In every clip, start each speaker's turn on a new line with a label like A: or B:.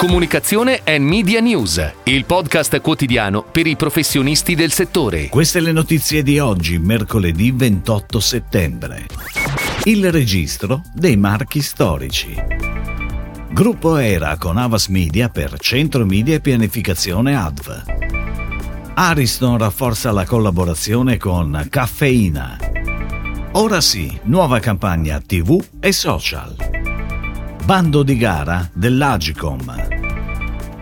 A: Comunicazione e Media News, il podcast quotidiano per i professionisti del settore.
B: Queste le notizie di oggi, mercoledì 28 settembre. Il registro dei marchi storici. Gruppo Era con Avas Media per Centro Media e Pianificazione ADV. Ariston rafforza la collaborazione con Caffeina. Ora sì, nuova campagna TV e social. Bando di gara dell'Agicom.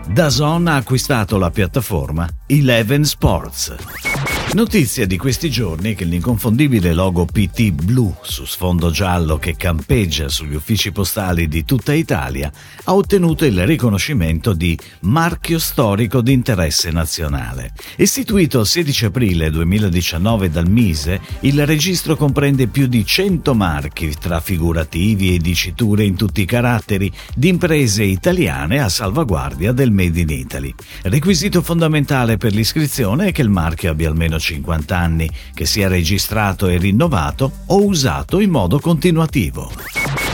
B: Dazon ha acquistato la piattaforma Eleven Sports. Notizia di questi giorni che l'inconfondibile logo PT blu su sfondo giallo che campeggia sugli uffici postali di tutta Italia ha ottenuto il riconoscimento di marchio storico di interesse nazionale. Istituito il 16 aprile 2019 dal Mise, il registro comprende più di 100 marchi tra figurativi e diciture in tutti i caratteri di imprese italiane a salvaguardia del Made in Italy. Requisito fondamentale per l'iscrizione è che il marchio abbia almeno 50 anni, che sia registrato e rinnovato o usato in modo continuativo.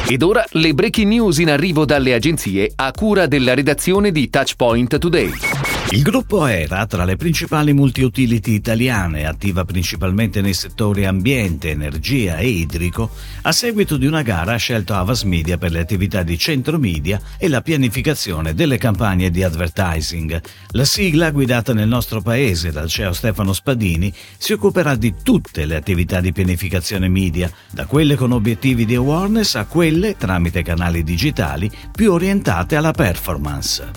A: Ed ora le breaking news in arrivo dalle agenzie a cura della redazione di Touchpoint Today.
B: Il gruppo ERA, tra le principali multi-utility italiane, attiva principalmente nei settori ambiente, energia e idrico, a seguito di una gara ha scelto Avas Media per le attività di centro media e la pianificazione delle campagne di advertising. La sigla, guidata nel nostro paese dal CEO Stefano Spadini, si occuperà di tutte le attività di pianificazione media, da quelle con obiettivi di awareness a quelle, tramite canali digitali, più orientate alla performance.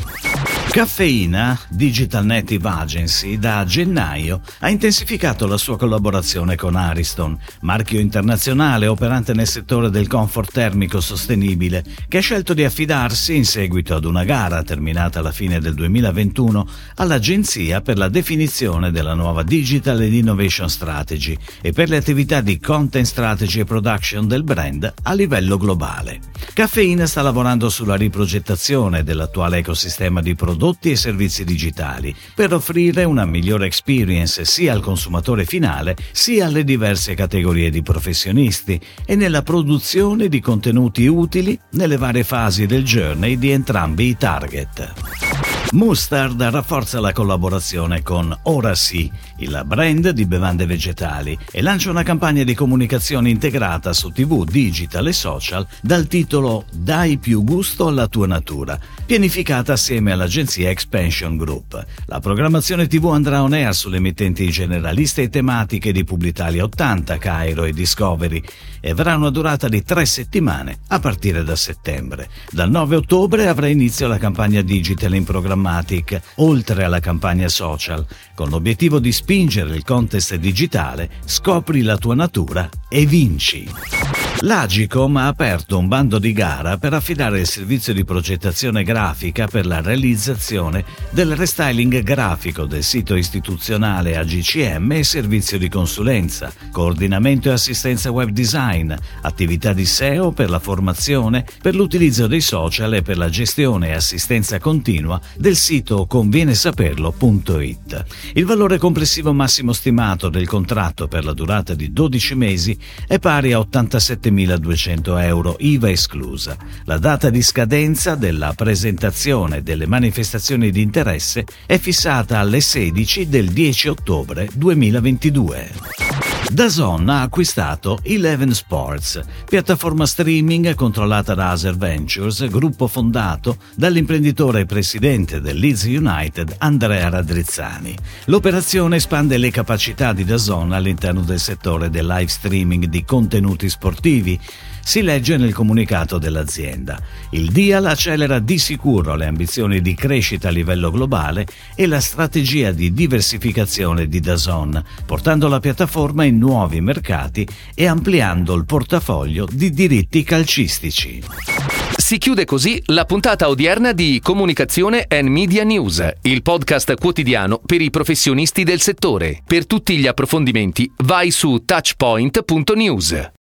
B: Caffeina, Digital Native Agency, da gennaio ha intensificato la sua collaborazione con Ariston, marchio internazionale operante nel settore del comfort termico sostenibile, che ha scelto di affidarsi, in seguito ad una gara terminata alla fine del 2021, all'Agenzia per la definizione della nuova Digital and Innovation Strategy e per le attività di content strategy e production del brand a livello globale. Caffeina sta lavorando sulla riprogettazione dell'attuale ecosistema di prodotti e servizi digitali per offrire una migliore experience sia al consumatore finale sia alle diverse categorie di professionisti e nella produzione di contenuti utili nelle varie fasi del journey di entrambi i target. Mustard rafforza la collaborazione con Ora Sì, il brand di bevande vegetali, e lancia una campagna di comunicazione integrata su TV, digital e social dal titolo Dai più gusto alla tua natura, pianificata assieme all'agenzia Expansion Group. La programmazione TV andrà on air sulle emittenti generaliste e tematiche di Publitalia 80, Cairo e Discovery e avrà una durata di tre settimane a partire da settembre. Dal 9 ottobre avrà inizio la campagna digital in programmazione Programmatic, oltre alla campagna social, con l'obiettivo di spingere il contest digitale Scopri la tua natura e vinci. L'Agicom ha aperto un bando di gara per affidare il servizio di progettazione grafica per la realizzazione del restyling grafico del sito istituzionale AGCM e servizio di consulenza, coordinamento e assistenza web design, attività di SEO per la formazione, per l'utilizzo dei social e per la gestione e assistenza continua del sito convienesaperlo.it. Il valore complessivo massimo stimato del contratto per la durata di 12 mesi è pari a 87 7.200 euro, IVA esclusa. La data di scadenza della presentazione delle manifestazioni di interesse è fissata alle 16 del 10 ottobre 2022. Dazon ha acquistato Eleven Sports, piattaforma streaming controllata da Aser Ventures, gruppo fondato dall'imprenditore e presidente del Leeds United Andrea Radrizzani. L'operazione espande le capacità di Dazon all'interno del settore del live streaming di contenuti sportivi si legge nel comunicato dell'azienda. Il Dial accelera di sicuro le ambizioni di crescita a livello globale e la strategia di diversificazione di Dazon, portando la piattaforma in nuovi mercati e ampliando il portafoglio di diritti calcistici.
A: Si chiude così la puntata odierna di Comunicazione and Media News, il podcast quotidiano per i professionisti del settore. Per tutti gli approfondimenti vai su touchpoint.news.